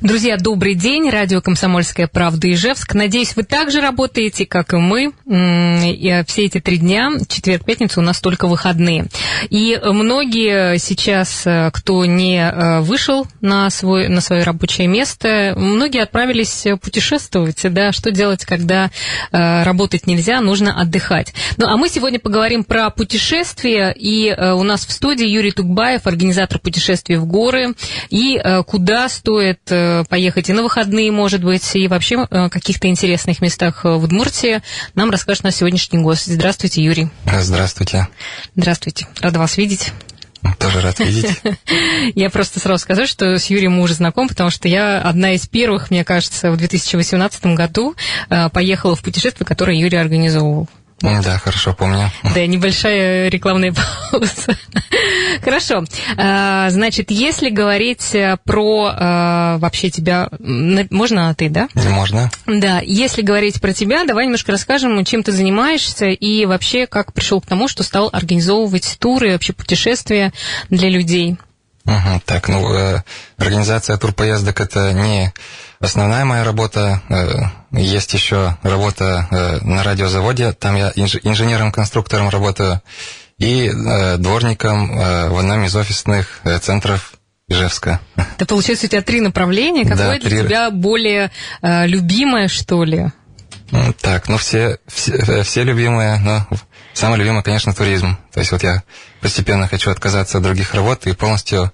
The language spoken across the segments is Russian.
Друзья, добрый день. Радио «Комсомольская правда» Ижевск. Надеюсь, вы также работаете, как и мы. И все эти три дня, четверг, пятница, у нас только выходные. И многие сейчас, э, кто не э, вышел на, свой, на свое рабочее место, многие отправились путешествовать. Да, что делать, когда э, работать нельзя, нужно отдыхать. Ну, а мы сегодня поговорим про путешествия. И у нас в студии Юрий Тукбаев, организатор путешествий в горы. И куда стоит поехать и на выходные, может быть, и вообще э, каких-то интересных местах э, в Удмуртии нам расскажет наш сегодняшний гость. Здравствуйте, Юрий. Здравствуйте. Здравствуйте. Рада вас видеть. Тоже рад видеть. Я просто сразу скажу, что с Юрием мы уже знаком, потому что я одна из первых, мне кажется, в 2018 году э, поехала в путешествие, которое Юрий организовывал. Да, хорошо помню. Да, небольшая рекламная пауза. Хорошо. А, значит, если говорить э, про э, вообще тебя... Можно ты, да? Можно. Да, если говорить про тебя, давай немножко расскажем, чем ты занимаешься и вообще как пришел к тому, что стал организовывать туры, вообще путешествия для людей. Угу, так, ну, э, организация турпоездок – это не основная моя работа. Э, есть еще работа э, на радиозаводе, там я инж, инженером-конструктором работаю, и э, дворником э, в одном из офисных э, центров Ижевска. Это получается у тебя три направления. Какое да, для три... тебя более э, любимое, что ли? Так, ну все, все, э, все любимые, но самое любимое, конечно, туризм. То есть вот я постепенно хочу отказаться от других работ и полностью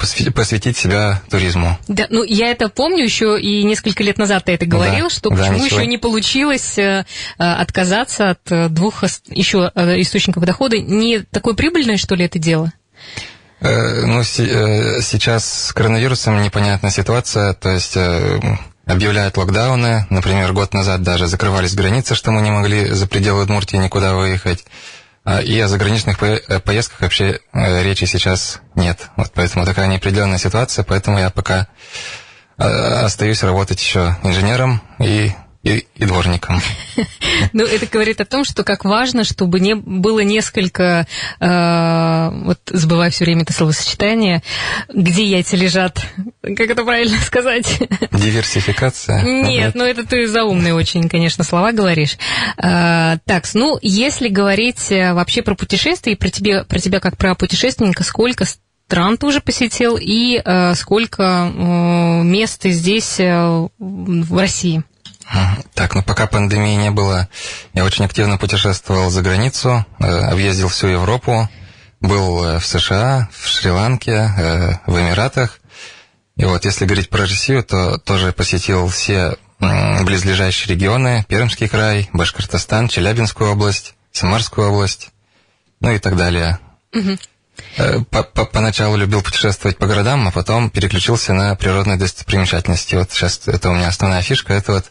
посвятить себя туризму. Да, ну я это помню еще и несколько лет назад ты это говорил, да, что да, почему ничего. еще не получилось э, э отказаться от э, двух еще э, источников дохода. Не такое прибыльное, что ли, это дело? Э, ну, с, э, сейчас с коронавирусом непонятная ситуация, то есть объявляют локдауны. Например, год назад даже закрывались границы, что мы не могли за пределы Удмуртии никуда выехать. А, и о заграничных э, поездках вообще э, речи сейчас нет. Вот поэтому такая неопределенная ситуация, поэтому я пока э, остаюсь работать еще инженером и и, и дворником. Ну, это говорит о том, что как важно, чтобы не было несколько, э, вот забываю все время это словосочетание, где яйца лежат, как это правильно сказать? Диверсификация? Нет, ну это ты заумные очень, конечно, слова говоришь. Э, так, ну, если говорить э, вообще про путешествия, и про тебя, про тебя как про путешественника, сколько стран ты уже посетил и э, сколько э, мест здесь э, в России? Так, ну пока пандемии не было, я очень активно путешествовал за границу, э, объездил всю Европу, был э, в США, в Шри-Ланке, э, в Эмиратах. И вот если говорить про Россию, то тоже посетил все близлежащие регионы, Пермский край, Башкортостан, Челябинскую область, Самарскую область, ну и так далее. Угу. Поначалу любил путешествовать по городам, а потом переключился на природные достопримечательности. Вот сейчас это у меня основная фишка, это вот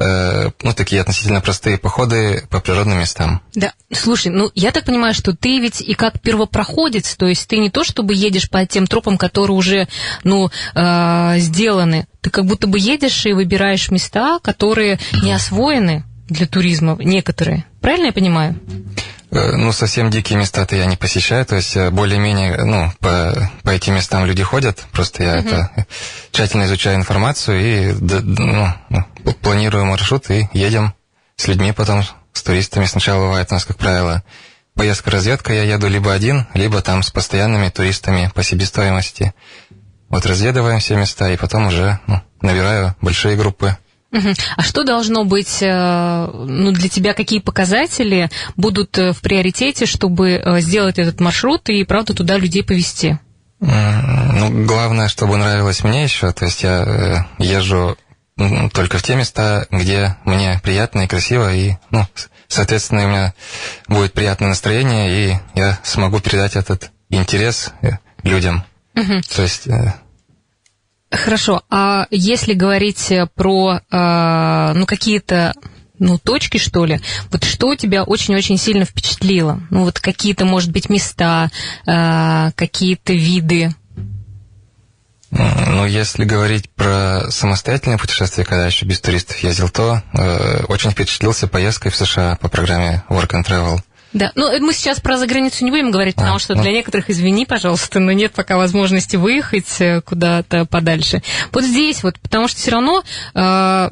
ну, такие относительно простые походы по природным местам. Да, слушай, ну, я так понимаю, что ты ведь и как первопроходец, то есть ты не то чтобы едешь по тем тропам, которые уже, ну, э, сделаны, ты как будто бы едешь и выбираешь места, которые не освоены для туризма, некоторые. Правильно я понимаю? Э, ну, совсем дикие места-то я не посещаю, то есть э, более-менее, ну, по, по этим местам люди ходят, просто я uh-huh. это тщательно изучаю информацию и ну, планирую маршрут и едем с людьми потом, с туристами. Сначала бывает у нас, как правило, поездка-разведка, я еду либо один, либо там с постоянными туристами по себестоимости. Вот разведываем все места и потом уже ну, набираю большие группы. А что должно быть э, ну, для тебя, какие показатели будут э, в приоритете, чтобы э, сделать этот маршрут и, правда, туда людей повезти? Ну, главное, чтобы нравилось мне еще. То есть я езжу только в те места, где мне приятно и красиво, и, ну, соответственно, у меня будет приятное настроение, и я смогу передать этот интерес людям. Угу. То есть Хорошо, а если говорить про э, ну, какие-то ну, точки, что ли, вот что тебя очень-очень сильно впечатлило? Ну, вот какие-то, может быть, места, э, какие-то виды? Ну, если говорить про самостоятельное путешествие, когда еще без туристов ездил, то э, очень впечатлился поездкой в США по программе Work and Travel. Да, ну мы сейчас про заграницу не будем говорить, потому а, что ну... для некоторых, извини, пожалуйста, но нет пока возможности выехать э, куда-то подальше. Вот здесь вот, потому что все равно э,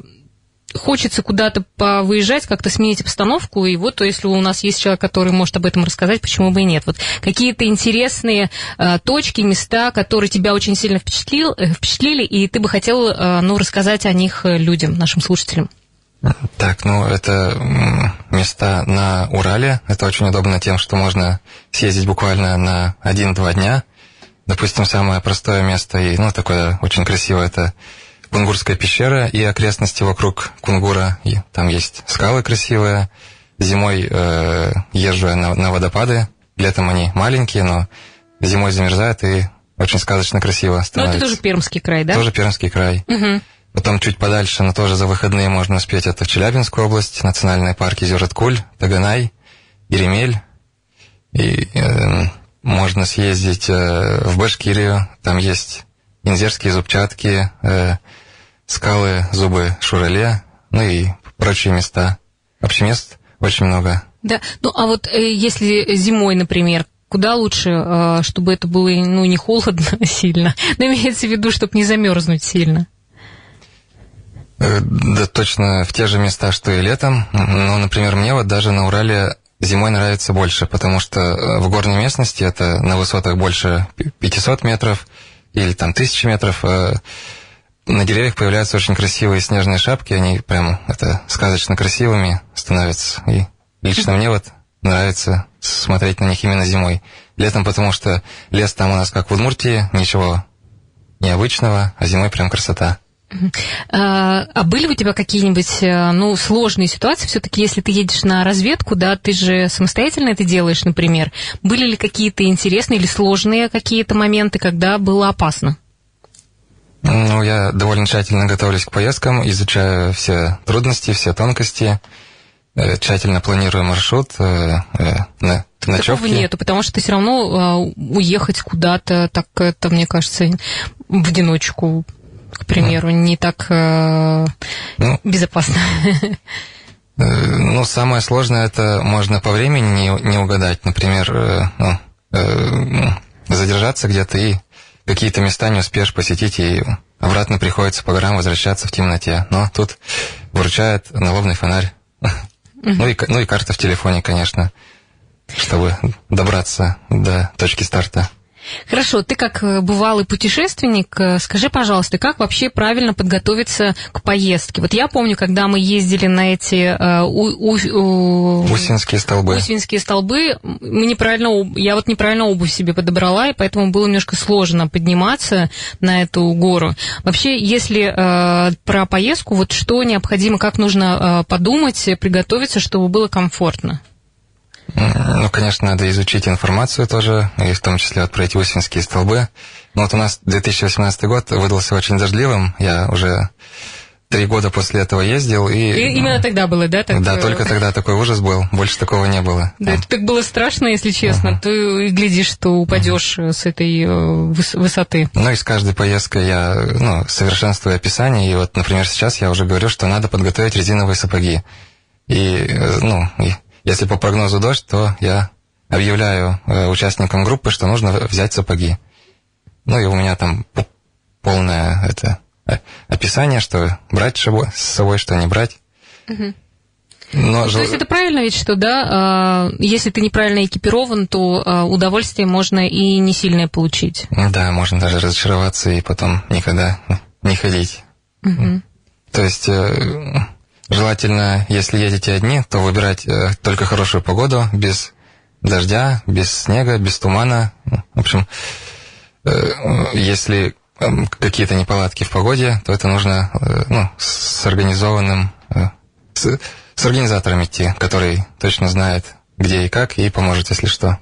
хочется куда-то повыезжать, как-то сменить обстановку, и вот, если у нас есть человек, который может об этом рассказать, почему бы и нет. Вот какие-то интересные э, точки, места, которые тебя очень сильно впечатлил, э, впечатлили, и ты бы хотел, э, ну, рассказать о них э, людям, нашим слушателям. Так, ну, это места на Урале. Это очень удобно тем, что можно съездить буквально на один-два дня. Допустим, самое простое место и, ну, такое очень красивое, это Кунгурская пещера и окрестности вокруг Кунгура. И там есть скалы красивые. Зимой э, езжу на, на водопады. Летом они маленькие, но зимой замерзают и очень сказочно красиво становится. Ну, это тоже Пермский край, да? Тоже Пермский край. Угу. Потом чуть подальше, но тоже за выходные можно успеть. Это в Челябинскую область, национальные парки Зюраткуль, Таганай, Еремель. И э, можно съездить э, в Башкирию. Там есть инзерские зубчатки, э, скалы, зубы Шурале, ну и прочие места. Вообще мест очень много. Да, ну а вот э, если зимой, например, куда лучше, э, чтобы это было ну, не холодно сильно, но имеется в виду, чтобы не замерзнуть сильно? Э, да точно в те же места, что и летом. Но, например, мне вот даже на Урале зимой нравится больше, потому что э, в горной местности это на высотах больше 500 метров или там 1000 метров. Э, на деревьях появляются очень красивые снежные шапки, они прям это сказочно красивыми становятся. И лично мне вот нравится смотреть на них именно зимой. Летом, потому что лес там у нас как в Удмуртии, ничего необычного, а зимой прям красота. А, а были у тебя какие-нибудь, э, ну, сложные ситуации? Все-таки, если ты едешь на разведку, да, ты же самостоятельно это делаешь, например. Были ли какие-то интересные или сложные какие-то моменты, когда было опасно? Ну, я довольно тщательно готовлюсь к поездкам, изучаю все трудности, все тонкости, э, тщательно планирую маршрут, э, на ночевки. Такого нету, потому что ты все равно а, уехать куда-то, так это, мне кажется, в одиночку к примеру, не так э, ну, безопасно? Э, ну, самое сложное это можно по времени не, не угадать. Например, э, ну, э, задержаться где-то и какие-то места не успеешь посетить, и обратно приходится по горам возвращаться в темноте. Но тут выручает налобный фонарь. Ну и, ну и карта в телефоне, конечно, чтобы добраться до точки старта. Хорошо, ты как э, бывалый путешественник, э, скажи, пожалуйста, как вообще правильно подготовиться к поездке? Вот я помню, когда мы ездили на эти э, у, у, у, Усинские столбы. Усинские столбы, мы неправильно, я вот неправильно обувь себе подобрала, и поэтому было немножко сложно подниматься на эту гору. Вообще, если э, про поездку, вот что необходимо, как нужно э, подумать, приготовиться, чтобы было комфортно? Ну, конечно, надо изучить информацию тоже, и в том числе вот про эти Усинские столбы. Но вот у нас 2018 год выдался очень дождливым. Я уже три года после этого ездил. И, и именно тогда было, да? Так... Да, только тогда такой ужас был. Больше такого не было. Да, это так было страшно, если честно. Uh-huh. Ты глядишь, что упадешь uh-huh. с этой э, высоты. Ну и с каждой поездкой я ну, совершенствую описание. И вот, например, сейчас я уже говорю, что надо подготовить резиновые сапоги. И, э, ну, и если по прогнозу дождь, то я объявляю э, участникам группы, что нужно взять сапоги. Ну и у меня там полное это э, описание, что брать с собой, что не брать. Угу. Но то есть это правильно ведь, что да, а, если ты неправильно экипирован, то а, удовольствие можно и не сильное получить. Да, можно даже разочароваться и потом никогда не ходить. Угу. То есть э, Желательно, если едете одни, то выбирать э, только хорошую погоду, без дождя, без снега, без тумана. В общем, э, если э, какие-то неполадки в погоде, то это нужно э, ну, с организованным, э, с, с организатором идти, который точно знает, где и как, и поможет, если что.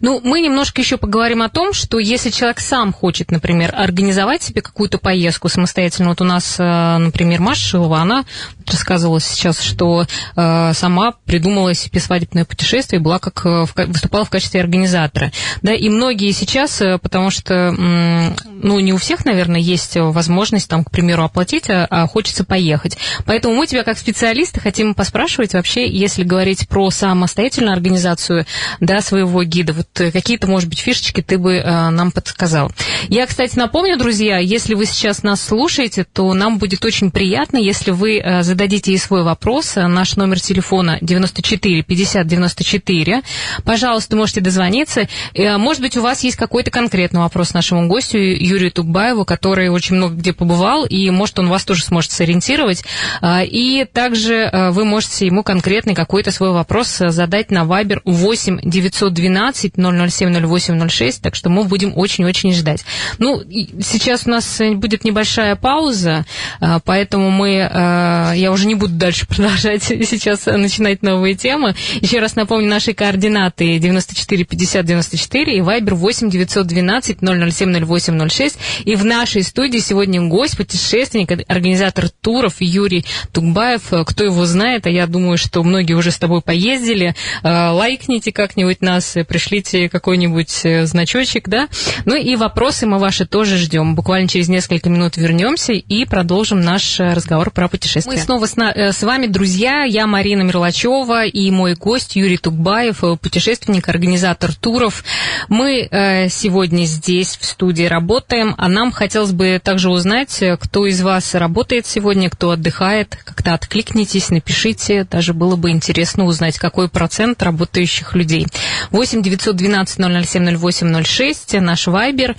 Ну, мы немножко еще поговорим о том, что если человек сам хочет, например, организовать себе какую-то поездку самостоятельно, вот у нас, э, например, Маша Шилова, она рассказывала сейчас, что э, сама придумала себе свадебное путешествие, была как э, выступала в качестве организатора, да, и многие сейчас, потому что, ну, не у всех, наверное, есть возможность, там, к примеру, оплатить, а, а хочется поехать, поэтому мы тебя как специалисты хотим поспрашивать вообще, если говорить про самостоятельную организацию, да, своего своего гида? Вот э, какие-то, может быть, фишечки ты бы э, нам подсказал. Я, кстати, напомню, друзья, если вы сейчас нас слушаете, то нам будет очень приятно, если вы э, зададите и свой вопрос. Наш номер телефона 94 50 94. Пожалуйста, можете дозвониться. Может быть, у вас есть какой-то конкретный вопрос нашему гостю Юрию Тукбаеву, который очень много где побывал, и, может, он вас тоже сможет сориентировать. И также вы можете ему конкретный какой-то свой вопрос задать на Viber 8 900 12 007 08 06, так что мы будем очень-очень ждать. Ну, сейчас у нас будет небольшая пауза, а, поэтому мы, а, я уже не буду дальше продолжать сейчас начинать новые темы. Еще раз напомню, наши координаты 94 50 94 и Viber 8 912 007 08 06. И в нашей студии сегодня гость, путешественник, организатор туров Юрий Тугбаев. Кто его знает, а я думаю, что многие уже с тобой поездили. Лайкните как-нибудь нас, нас, пришлите какой-нибудь э, значочек, да. Ну и вопросы мы ваши тоже ждем. Буквально через несколько минут вернемся и продолжим наш э, разговор про путешествия. Мы снова с, э, с вами, друзья. Я Марина Мирлачева и мой гость Юрий Тукбаев, путешественник, организатор туров. Мы сегодня здесь в студии работаем, а нам хотелось бы также узнать, кто из вас работает сегодня, кто отдыхает. Как-то откликнитесь, напишите. Даже было бы интересно узнать, какой процент работающих людей. 8 912 007 08 06, наш вайбер.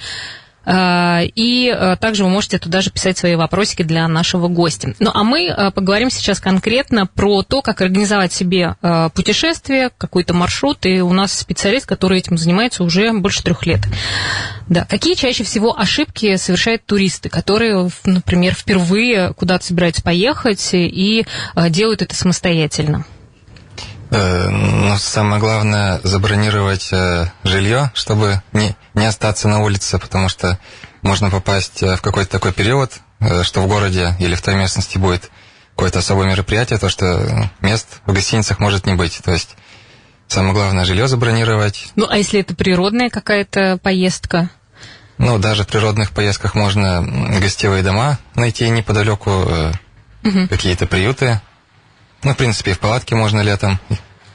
А, и а, также вы можете туда же писать свои вопросики для нашего гостя. Ну, а мы а, поговорим сейчас конкретно про то, как организовать себе путешествие, какой-то маршрут. И у нас специалист, который этим занимается уже больше трех лет. Да. Какие чаще всего ошибки совершают туристы, которые, например, впервые куда-то собираются поехать и делают это самостоятельно? Э, ну, самое главное забронировать э, жилье, чтобы не, не остаться на улице, потому что можно попасть э, в какой-то такой период, что в городе или в той местности будет какое-то особое мероприятие, то что мест в гостиницах может не быть. То есть самое главное жилье забронировать. Ну, а если это природная какая-то поездка? Ну, даже в природных поездках можно гостевые дома найти неподалеку, угу. какие-то приюты ну, в принципе, в палатке можно летом.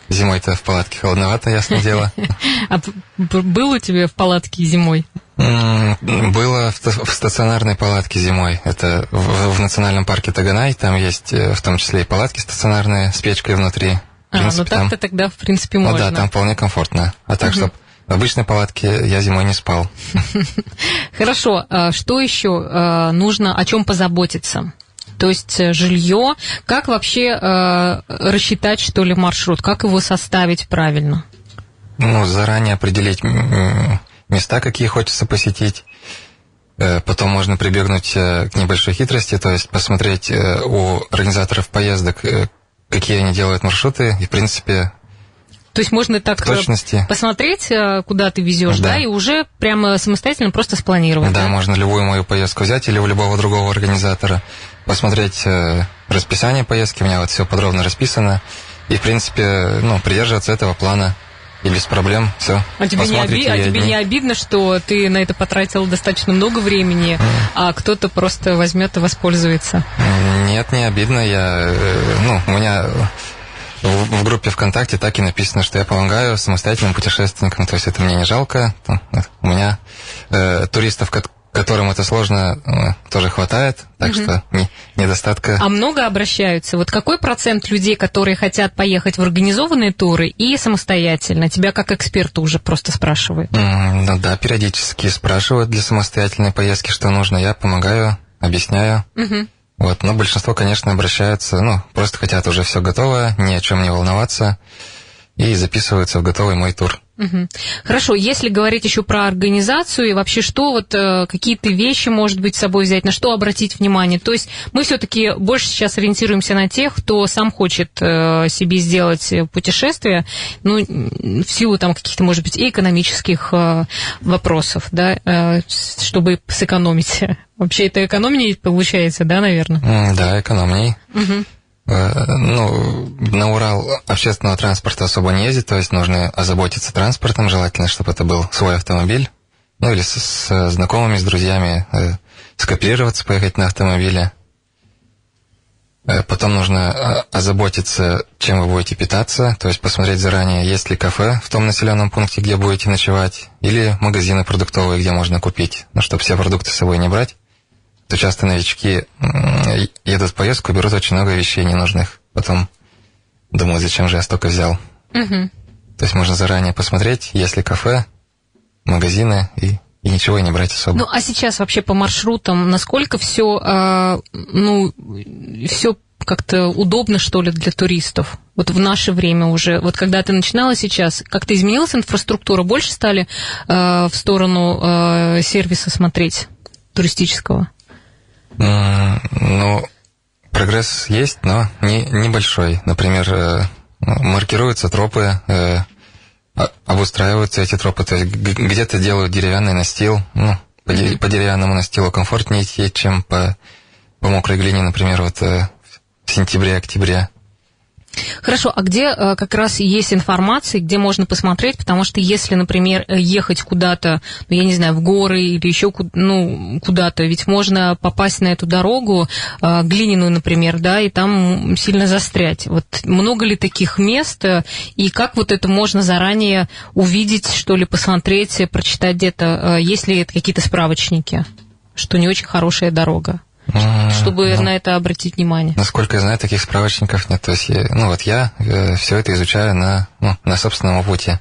Зимой-то в палатке холодновато, ясное дело. А был у тебя в палатке зимой? Было в стационарной палатке зимой. Это в, национальном парке Таганай. Там есть э, в том числе и палатки стационарные с печкой внутри. А, ну так-то тогда, в принципе, можно. Ну да, там вполне комфортно. А так, чтобы в обычной палатке я зимой не спал. Хорошо. А что еще а, нужно, о чем позаботиться? То есть э, жилье. Как вообще э, рассчитать, что ли, маршрут? Как его составить правильно? Ну, заранее определить места, какие хочется посетить. Э, потом можно прибегнуть э, к небольшой хитрости, то есть посмотреть у организаторов поездок, какие они делают маршруты, и, в принципе, то есть можно так точности. посмотреть, куда ты везешь, да. да, и уже прямо самостоятельно просто спланировать. Да, да, можно любую мою поездку взять или у любого другого организатора посмотреть э, расписание поездки, у меня вот все подробно расписано. И, в принципе, ну, придерживаться этого плана и без проблем все. А тебе, не, оби... а тебе не обидно, что ты на это потратил достаточно много времени, mm. а кто-то просто возьмет и воспользуется? Нет, не обидно. Я, э, ну, у меня в, в группе ВКонтакте так и написано, что я помогаю самостоятельным путешественникам, то есть это мне не жалко. У меня э, туристов, которым это сложно, э, тоже хватает, так угу. что не, недостатка. А много обращаются? Вот какой процент людей, которые хотят поехать в организованные туры и самостоятельно? Тебя как эксперта уже просто спрашивают. Mm, ну да, периодически спрашивают для самостоятельной поездки, что нужно. Я помогаю, объясняю. Угу. Вот, но большинство, конечно, обращаются, ну, просто хотят уже все готово, ни о чем не волноваться. И записываются в готовый мой тур. Угу. Хорошо, если говорить еще про организацию и вообще что вот э, какие-то вещи, может быть, с собой взять, на что обратить внимание. То есть мы все-таки больше сейчас ориентируемся на тех, кто сам хочет э, себе сделать путешествие, ну, в силу там каких-то, может быть, и экономических э, вопросов, да, чтобы сэкономить. Вообще это экономнее получается, да, наверное? Да, экономней. Угу. Ну, на Урал общественного транспорта особо не ездит, то есть нужно озаботиться транспортом, желательно, чтобы это был свой автомобиль, ну или с, с знакомыми, с друзьями, э, скопироваться, поехать на автомобиле. Э, потом нужно э, озаботиться, чем вы будете питаться, то есть посмотреть заранее, есть ли кафе в том населенном пункте, где будете ночевать, или магазины продуктовые, где можно купить, ну, чтобы все продукты с собой не брать то часто новички едут в поездку, берут очень много вещей ненужных. Потом думают, зачем же я столько взял. Угу. То есть можно заранее посмотреть, есть ли кафе, магазины и, и ничего не брать особо. Ну, а сейчас вообще по маршрутам, насколько все, э, ну, все как-то удобно, что ли, для туристов? Вот в наше время уже, вот когда ты начинала сейчас, как-то изменилась инфраструктура? Больше стали э, в сторону э, сервиса смотреть туристического? Ну, прогресс есть, но не, небольшой. Например, э, маркируются тропы, э, обустраиваются эти тропы, то есть где-то делают деревянный настил, ну, по, mm-hmm. по деревянному настилу комфортнее идти, чем по, по мокрой глине, например, вот э, в сентябре-октябре. Хорошо, а где э, как раз есть информация, где можно посмотреть, потому что если, например, ехать куда-то, ну, я не знаю, в горы или еще ну, куда-то, ведь можно попасть на эту дорогу, э, глиняную, например, да, и там сильно застрять. Вот много ли таких мест, э, и как вот это можно заранее увидеть, что ли, посмотреть, прочитать где-то, есть ли какие-то справочники, что не очень хорошая дорога? Чтобы ну, на это обратить внимание? Насколько я знаю, таких справочников нет. То есть, я, ну вот я э, все это изучаю на, ну, на собственном пути.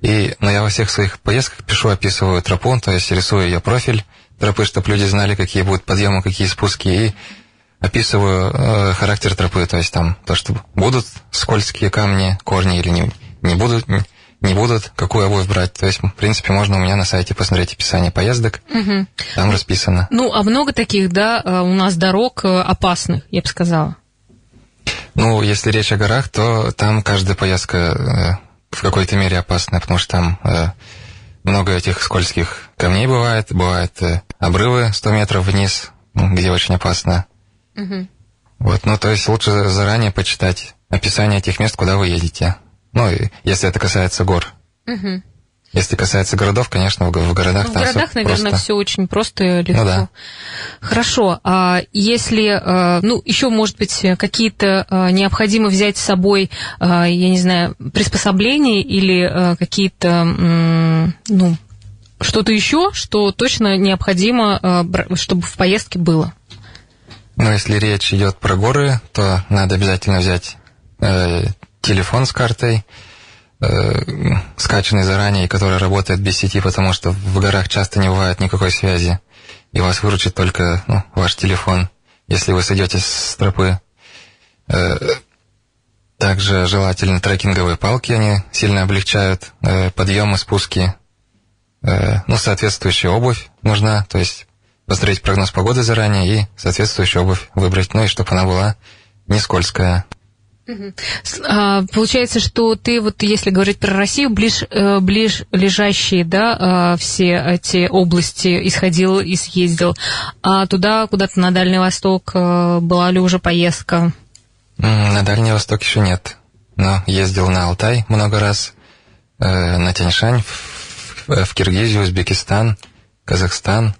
И, но я во всех своих поездках пишу, описываю тропу, то есть рисую ее профиль тропы, чтобы люди знали, какие будут подъемы, какие спуски, и описываю э, характер тропы, то есть там то, что будут скользкие камни, корни или не, не будут, не будут, какую обувь брать. То есть, в принципе, можно у меня на сайте посмотреть описание поездок. Угу. Там расписано. Ну, а много таких, да, э, у нас дорог э, опасных, я бы сказала. Ну, если речь о горах, то там каждая поездка э, в какой-то мере опасная, потому что там много этих скользких камней бывает, бывают обрывы 100 метров вниз, где очень опасно. Угу. Вот, ну, то есть лучше заранее почитать описание этих мест, куда вы едете. Ну, если это касается гор. Угу. Если касается городов, конечно, в, в городах ну, там В городах, все наверное, просто... все очень просто и легко. Ну, да. Хорошо. А если, а, ну, еще, может быть, какие-то а, необходимо взять с собой, а, я не знаю, приспособления или какие-то, ну, что-то еще, что точно необходимо, чтобы в поездке было? Ну, если речь идет про горы, то надо обязательно взять э, телефон с картой, э, скачанный заранее, который работает без сети, потому что в горах часто не бывает никакой связи, и вас выручит только ну, ваш телефон, если вы сойдете с тропы. Э, также желательно трекинговые палки, они сильно облегчают э, подъемы, спуски. Э, ну, соответствующая обувь нужна, то есть посмотреть прогноз погоды заранее и соответствующую обувь выбрать, ну и чтобы она была не скользкая. А, получается, что ты вот, если говорить про Россию, ближ, э, ближ лежащие, да, а, все эти области исходил и съездил, а туда, куда-то на Дальний Восток, э, была ли уже поездка? На Дальний Восток еще нет, но ездил на Алтай много раз, э, на Тяньшань, в Киргизию, Узбекистан, Казахстан,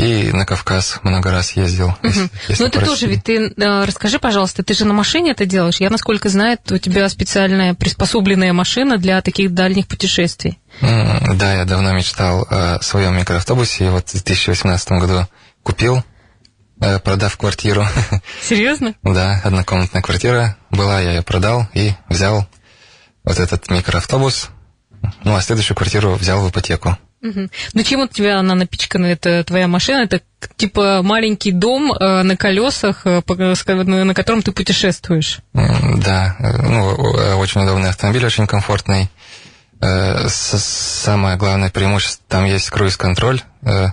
и на Кавказ много раз ездил. Угу. Если, если ну, ты тоже, ведь ты, э, расскажи, пожалуйста, ты же на машине это делаешь? Я, насколько знаю, у тебя специальная приспособленная машина для таких дальних путешествий. Да, я давно мечтал о своем микроавтобусе, и вот в 2018 году купил, э, продав квартиру. Серьезно? Да, однокомнатная квартира была, я ее продал и взял вот этот микроавтобус, ну, а следующую квартиру взял в ипотеку. Угу. Ну чем у тебя она напичкана, это твоя машина? Это типа маленький дом э, на колесах, э, на котором ты путешествуешь? Да, ну, очень удобный автомобиль, очень комфортный. Э, самое главное преимущество, там есть круиз-контроль. Э,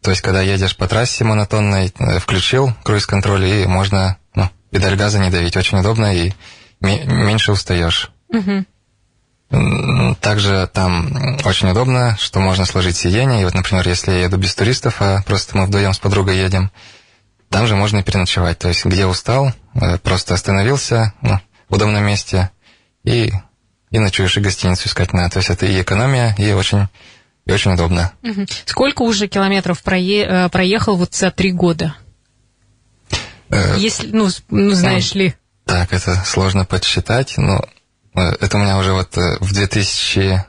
то есть, когда едешь по трассе монотонной, э, включил круиз-контроль, и можно ну, педаль газа не давить. Очень удобно, и меньше устаешь. Угу. Также там очень удобно, что можно сложить сиденье. И вот, например, если я еду без туристов, а просто мы вдвоем с подругой едем, там же можно и переночевать. То есть, где устал, э, просто остановился ну, в удобном месте и, и ночуешь, и гостиницу искать надо. То есть, это и экономия, и очень, и очень удобно. Сколько уже километров прое... Э, проехал вот за три года? Э, если, ну, ну знаешь ну, ли. Так, это сложно подсчитать, но это у меня уже вот э, в 2000...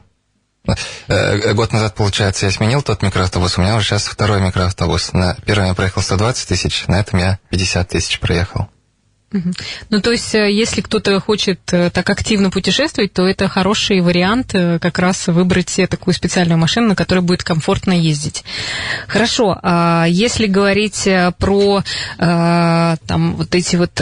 Э, год назад, получается, я сменил тот микроавтобус, у меня уже сейчас второй микроавтобус. На первом я проехал 120 тысяч, на этом я 50 тысяч проехал. Ну, то есть, э, если кто-то хочет э, так активно путешествовать, то это хороший вариант э, как раз выбрать себе такую специальную машину, на которой будет комфортно ездить. Хорошо, а если говорить про там вот эти вот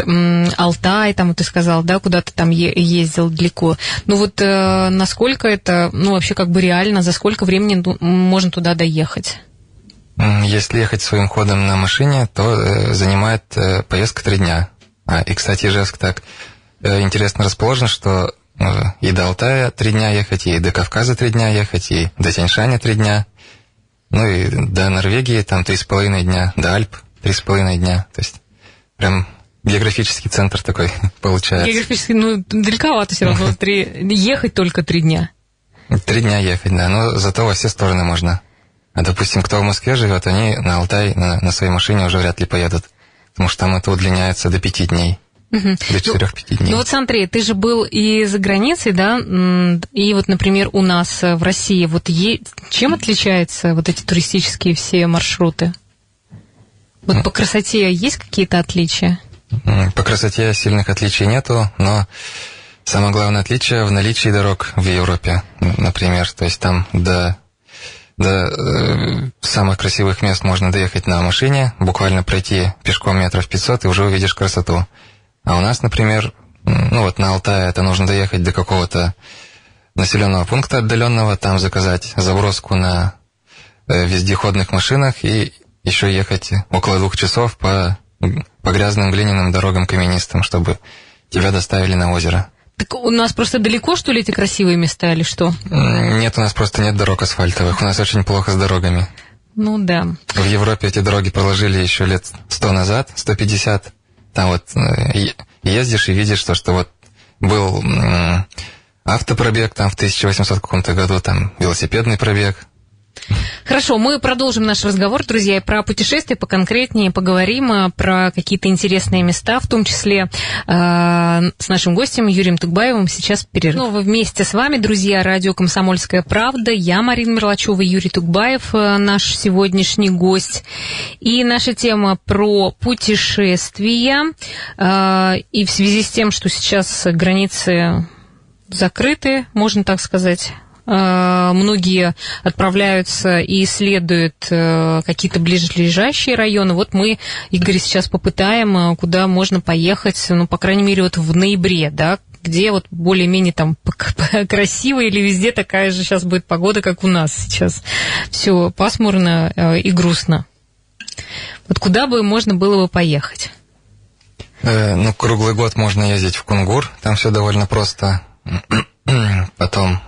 Алтай, там вот ты сказал, да, куда ты там ездил далеко, ну вот насколько это, ну, вообще как бы реально, за сколько времени можно туда доехать? Если ехать своим ходом на машине, то занимает поездка три дня. А, и, кстати, Ижевск так э, интересно расположен, что э, и до Алтая три дня ехать, и до Кавказа три дня ехать, и до Тяньшаня три дня, ну и до Норвегии там три с половиной дня, до Альп три с половиной дня. То есть прям географический центр такой получается. Географический, ну, далековато все равно. Три, ехать только три дня. Три дня ехать, да, но зато во все стороны можно. А, допустим, кто в Москве живет, они на Алтай на, на своей машине уже вряд ли поедут потому что там это удлиняется до пяти дней. Угу. До четырех-пяти дней. Ну вот смотри, ты же был и за границей, да, и вот, например, у нас э, в России, вот е... чем отличаются вот эти туристические все маршруты? Вот по красоте есть какие-то отличия? По красоте сильных отличий нету, но самое главное отличие в наличии дорог в Европе, например. То есть там до до э, самых красивых мест можно доехать на машине, буквально пройти пешком метров 500 и уже увидишь красоту. А у нас, например, ну вот на Алтае это нужно доехать до какого-то населенного пункта отдаленного, там заказать заброску на э, вездеходных машинах и еще ехать около двух часов по, по грязным глиняным дорогам каменистым, чтобы тебя доставили на озеро. Так у нас просто далеко, что ли, эти красивые места или что? Нет, у нас просто нет дорог асфальтовых. У нас очень плохо с дорогами. Ну да. В Европе эти дороги проложили еще лет сто назад, 150. Там вот э, ездишь и видишь то, что вот был автопробег там в 1800 каком-то году, там велосипедный пробег, Хорошо, мы продолжим наш разговор, друзья, про путешествия поконкретнее поговорим а, про какие-то интересные места, в том числе э, с нашим гостем Юрием Тугбаевым. Сейчас перерыв. Снова вместе с вами, друзья, радио «Комсомольская правда». Я Марина Мерлачева, Юрий Тугбаев, э, наш сегодняшний гость. И наша тема про путешествия. Э, и в связи с тем, что сейчас границы закрыты, можно так сказать, Э, многие отправляются и исследуют э, какие-то ближайшие районы. Вот мы, Игорь, сейчас попытаем, э, куда можно поехать, ну, по крайней мере, вот в ноябре, да, где вот более-менее там красиво или везде такая же сейчас будет погода, как у нас сейчас. Все пасмурно и грустно. Вот куда бы можно было бы поехать? ну, круглый год можно ездить в Кунгур, там все довольно просто. Потом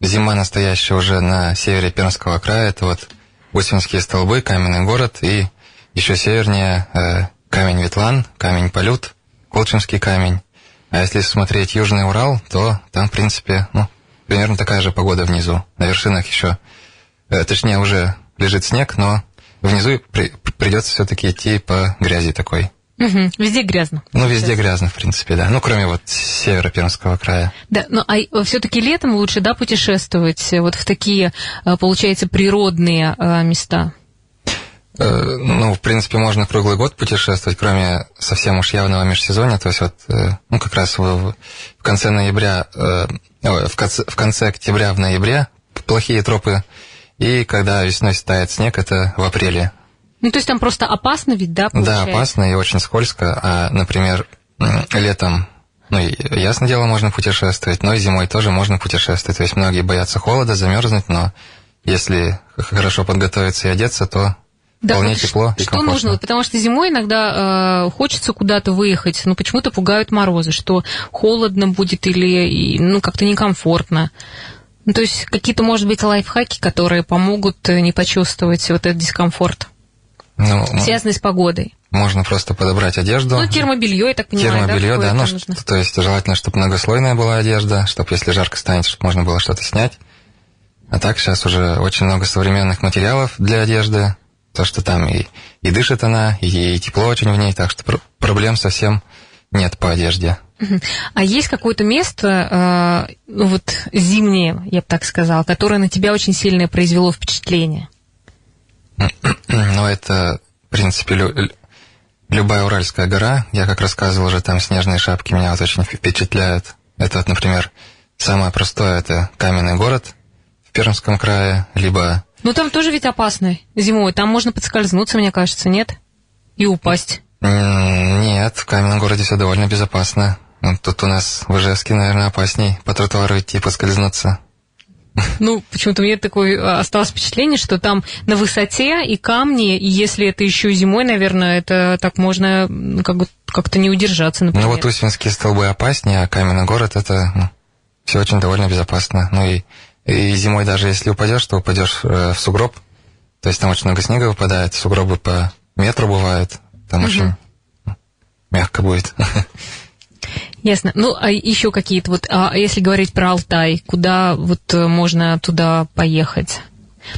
Зима настоящая уже на севере Пермского края. Это вот Гусинские столбы, каменный город и еще севернее э, камень Ветлан, камень Полют, Колчинский камень. А если смотреть Южный Урал, то там, в принципе, ну, примерно такая же погода внизу. На вершинах еще, э, точнее, уже лежит снег, но внизу при, придется все-таки идти по грязи такой. Угу. Везде грязно. Ну, везде Сейчас. грязно, в принципе, да. Ну, кроме вот севера Пермского края. Да, ну, а все-таки летом лучше, да, путешествовать вот в такие, а, получается, природные места? Э, ну, в принципе, можно круглый год путешествовать, кроме совсем уж явного межсезонья. То есть вот, э, ну, как раз в, в конце ноября, э, в конце, в конце октября, в ноябре плохие тропы И когда весной стает снег, это в апреле. Ну, то есть там просто опасно ведь, да, получается? Да, опасно и очень скользко. А, например, летом, ну, ясное дело, можно путешествовать, но и зимой тоже можно путешествовать. То есть многие боятся холода, замерзнуть, но если хорошо подготовиться и одеться, то да, вполне вот тепло что, и комфортно. Что нужно? Потому что зимой иногда э, хочется куда-то выехать, но почему-то пугают морозы, что холодно будет или ну, как-то некомфортно. Ну, то есть какие-то, может быть, лайфхаки, которые помогут э, не почувствовать вот этот дискомфорт, ну, связанный с погодой. Можно просто подобрать одежду. Ну, термобелье, я так понимаю, термобелье, да, да ну, нужно? то есть желательно, чтобы многослойная была одежда, чтобы если жарко станет, чтобы можно было что-то снять. А так сейчас уже очень много современных материалов для одежды, то, что там и, и дышит она, и, и тепло очень в ней, так что пр проблем совсем нет по одежде. А есть какое-то место, э, ну вот зимнее, я бы так сказал, которое на тебя очень сильно произвело впечатление? Ну, это, в принципе, лю любая Уральская гора. Я, как рассказывал уже, там снежные шапки меня вот очень впечатляют. Это вот, например, самое простое, это каменный город в Пермском крае, либо... Ну, там тоже ведь опасно зимой. Там можно подскользнуться, мне кажется, нет? И упасть. Нет, в каменном городе все довольно безопасно. Ну, тут у нас в Ижевске, наверное, опасней по тротуару идти, поскользнуться. Ну, почему-то мне такое а, осталось впечатление, что там на высоте и камни, и если это еще зимой, наверное, это так можно как бы как-то не удержаться, например. Ну вот Усинские столбы опаснее, а каменный город это ну, все очень довольно безопасно. Ну и, и зимой даже если упадешь, то упадешь э, в сугроб. То есть там очень много снега выпадает, сугробы по метру бывают. Там угу. очень мягко будет. Ясно. Ну, а еще какие-то вот, а если говорить про Алтай, куда вот э, можно туда поехать?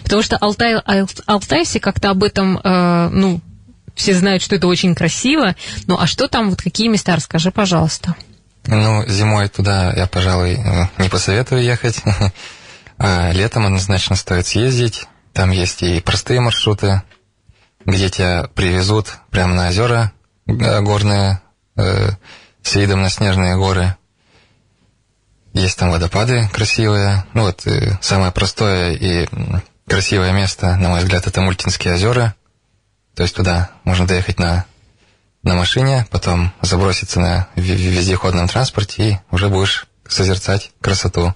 Потому что Алтай, Алтайсе как-то об этом, э, ну, все знают, что это очень красиво. Ну, а что там, вот какие места, расскажи, пожалуйста. Ну, зимой туда я, пожалуй, э, не посоветую ехать. А летом однозначно стоит съездить. Там есть и простые маршруты, где тебя привезут прямо на озера горные, с видом на снежные горы. Есть там водопады красивые. Ну вот, самое простое и красивое место, на мой взгляд, это Мультинские озера. То есть туда можно доехать на, на машине, потом заброситься на вездеходном транспорте и уже будешь созерцать красоту.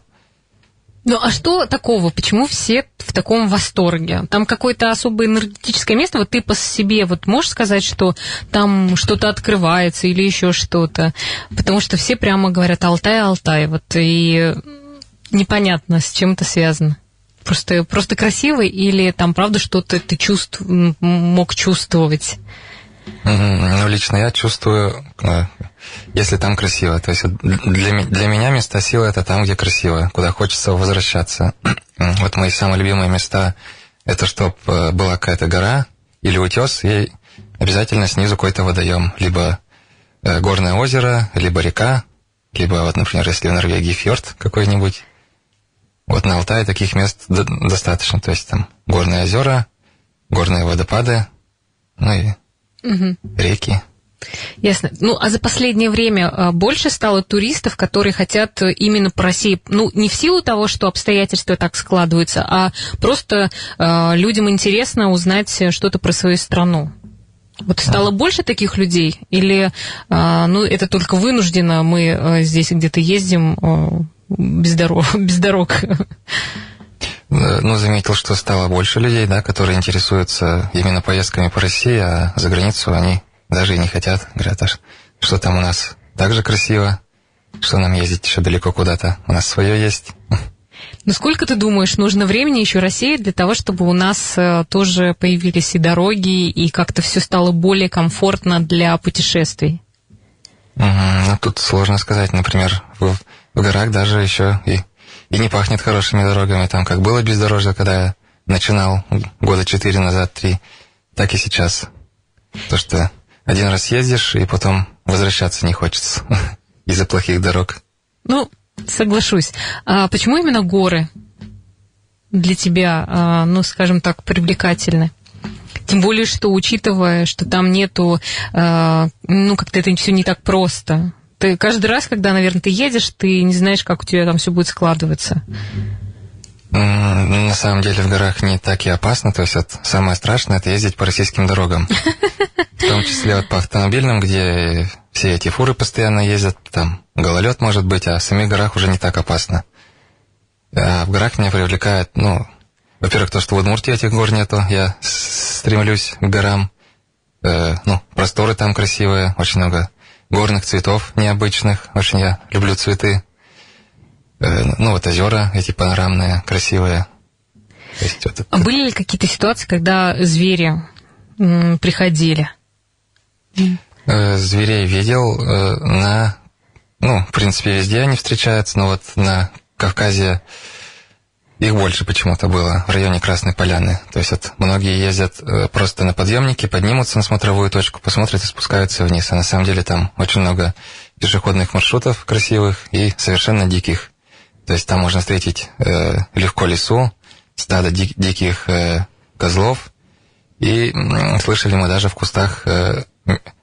Ну а что такого? Почему все в таком восторге? Там какое-то особое энергетическое место? Вот ты по себе вот можешь сказать, что там что-то открывается или еще что-то? Потому что все прямо говорят Алтай, Алтай. Вот и непонятно, с чем это связано. Просто, просто красивый или там правда что-то ты чувств, мог чувствовать? Ну, лично я чувствую, если там красиво. То есть для, для меня места силы это там, где красиво, куда хочется возвращаться. Вот мои самые любимые места это чтобы э, была какая-то гора или утес, и обязательно снизу какой-то водоем. Либо э, горное озеро, либо река, либо, вот, например, если в Норвегии фьорд какой-нибудь. Вот на Алтае таких мест достаточно. То есть там горные озера, горные водопады, ну и угу. реки. Ясно. Ну, а за последнее время а, больше стало туристов, которые хотят именно по России, ну, не в силу того, что обстоятельства так складываются, а просто э, людям интересно узнать что-то про свою страну. Вот стало а. больше таких людей? Или, э, ну, это только вынужденно, мы э, здесь где-то ездим э, без, дорог, без дорог? Ну, заметил, что стало больше людей, да, которые интересуются именно поездками по России, а за границу они даже и не хотят. Говорят, а что там у нас так же красиво, что нам ездить еще далеко куда-то. У нас свое есть. Ну, сколько ты думаешь, нужно времени еще России для того, чтобы у нас э, тоже появились и дороги, и как-то все стало более комфортно для путешествий? Ну, тут сложно сказать. Например, в, в горах даже еще и, и не пахнет хорошими дорогами. Там как было бездорожье, когда я начинал года четыре назад, три, так и сейчас. То, что один раз ездишь, и потом возвращаться не хочется из-за плохих дорог. Ну, соглашусь. А почему именно горы для тебя, а, ну, скажем так, привлекательны? Тем более, что учитывая, что там нету, а, ну, как-то это все не так просто. Ты каждый раз, когда, наверное, ты едешь, ты не знаешь, как у тебя там все будет складываться. На самом деле в горах не так и опасно, то есть вот самое страшное это ездить по российским дорогам. В том числе вот по автомобильным, где все эти фуры постоянно ездят, там гололед может быть, а в самих горах уже не так опасно. А в горах меня привлекает, ну, во-первых, то, что в Удмуртии этих гор нету, я стремлюсь к горам. Э, ну, просторы там красивые, очень много горных цветов необычных, очень я люблю цветы. Э, ну, вот озера эти панорамные, красивые. есть, вот это... А были ли какие-то ситуации, когда звери приходили? Э, зверей видел э, на... Ну, в принципе, везде они встречаются, но вот на Кавказе их больше почему-то было в районе Красной Поляны. То есть вот многие ездят э, просто на подъемнике, поднимутся на смотровую точку, посмотрят и спускаются вниз. А на самом деле там очень много пешеходных маршрутов красивых и совершенно диких. То есть там можно встретить э, легко лесу, стадо дик, диких э, козлов. И э, слышали мы даже в кустах э,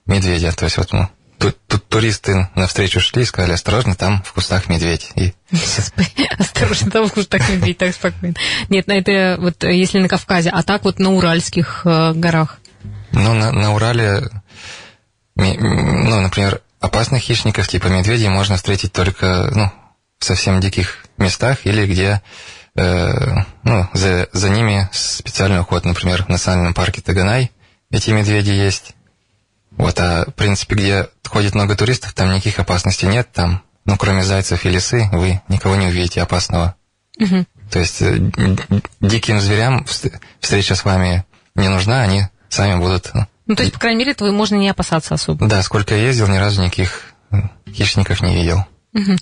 медведя. То есть вот ну, Тут туристы навстречу шли и сказали, осторожно, там в кустах медведь. И... Осторожно, там в кустах медведь, так спокойно. Нет, на это вот если на Кавказе, а так вот на Уральских э, горах. Ну, на, на Урале, ну, например, опасных хищников типа медведей можно встретить только, ну, в совсем диких местах или где, э, ну, за, за ними специальный уход, например, в национальном парке Таганай эти медведи есть. Вот, а в принципе, где ходит много туристов, там никаких опасностей нет, там, ну, кроме зайцев и лисы, вы никого не увидите опасного. Угу. То есть э, диким зверям встреча с вами не нужна, они сами будут... Ну, ну то есть, по крайней мере, твой можно не опасаться особо. Да, сколько я ездил, ни разу никаких хищников не видел. Угу.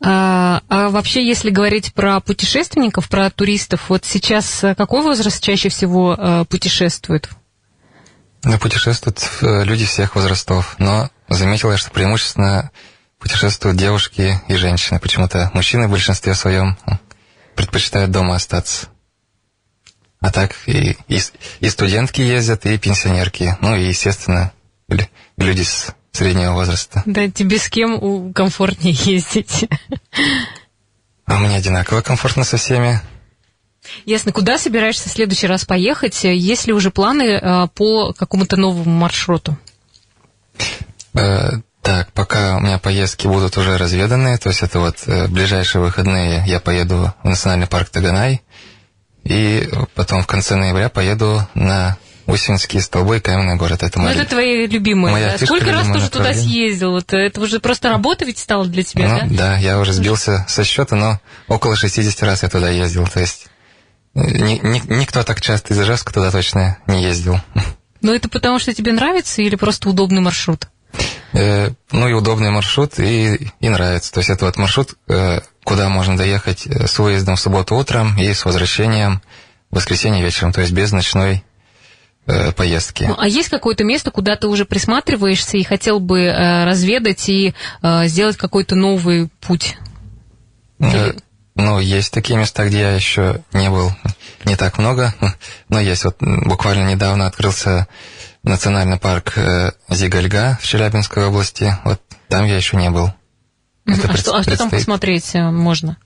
А, а вообще, если говорить про путешественников, про туристов, вот сейчас э, какой возраст чаще всего э, путешествует? Ну, путешествуют э, люди всех возрастов, но заметил я, что преимущественно путешествуют девушки и женщины. Почему-то мужчины в большинстве своем предпочитают дома остаться. А так и, и, и студентки ездят, и пенсионерки. Ну и, естественно, люди с среднего возраста. Да, тебе с кем комфортнее ездить? А мне одинаково комфортно со всеми. Ясно. Куда собираешься в следующий раз поехать? Есть ли уже планы э, по какому-то новому маршруту? Э, так, пока у меня поездки будут уже разведанные, то есть это вот э, ближайшие выходные я поеду в национальный парк Таганай, и потом в конце ноября поеду на Усинские столбы и каменный город. Это, ну, это твои любимые. Моя да? Сколько раз ты уже туда съездил? Вот, это уже просто работа ведь стала для тебя, ну, да? Да, я уже сбился со счета, но около 60 раз я туда ездил. То есть ни, ни, никто так часто из Ижевска туда точно не ездил. Но это потому, что тебе нравится или просто удобный маршрут? Э, ну и удобный маршрут, и, и нравится. То есть это вот маршрут, э, куда можно доехать э, с выездом в субботу утром и с возвращением в воскресенье вечером, то есть без ночной э, поездки. Ну, а есть какое-то место, куда ты уже присматриваешься и хотел бы э, разведать и э, сделать какой-то новый путь? Э, ну, есть такие места, где я еще не был не так много, но есть. Вот буквально недавно открылся национальный парк э, Зигальга в Челябинской области. Вот там я еще не был. Это а, пред, что, а что там посмотреть э, можно?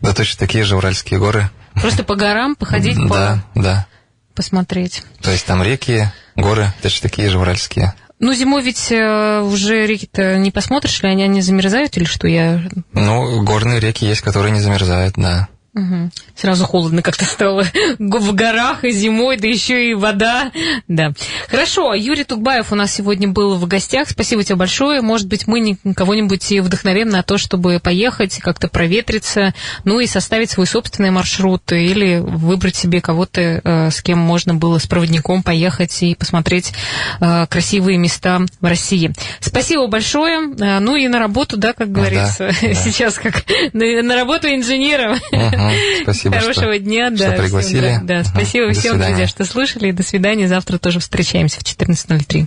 Да точно такие же Уральские горы. Просто по горам походить? Да, по... да. Посмотреть. То есть там реки, горы, точно такие же Уральские. Ну, зимой ведь э, уже реки-то не посмотришь ли, они, они замерзают или что я... Ну, горные реки есть, которые не замерзают, да. Угу. Сразу холодно как-то стало в горах и зимой, да еще и вода. Да. Хорошо, Юрий Тугбаев у нас сегодня был в гостях. Спасибо тебе большое. Может быть, мы кого-нибудь вдохновим на то, чтобы поехать, как-то проветриться, ну и составить свой собственный маршрут или выбрать себе кого-то, э, с кем можно было с проводником поехать и посмотреть э, красивые места в России. Спасибо большое. Э, ну и на работу, да, как говорится, да, да. сейчас как на, работу инженером. Спасибо, Хорошего что, дня. Что да, пригласили. Всем, да, да, спасибо всем, друзья, что слушали. До свидания. Завтра тоже встречаемся в 14.03.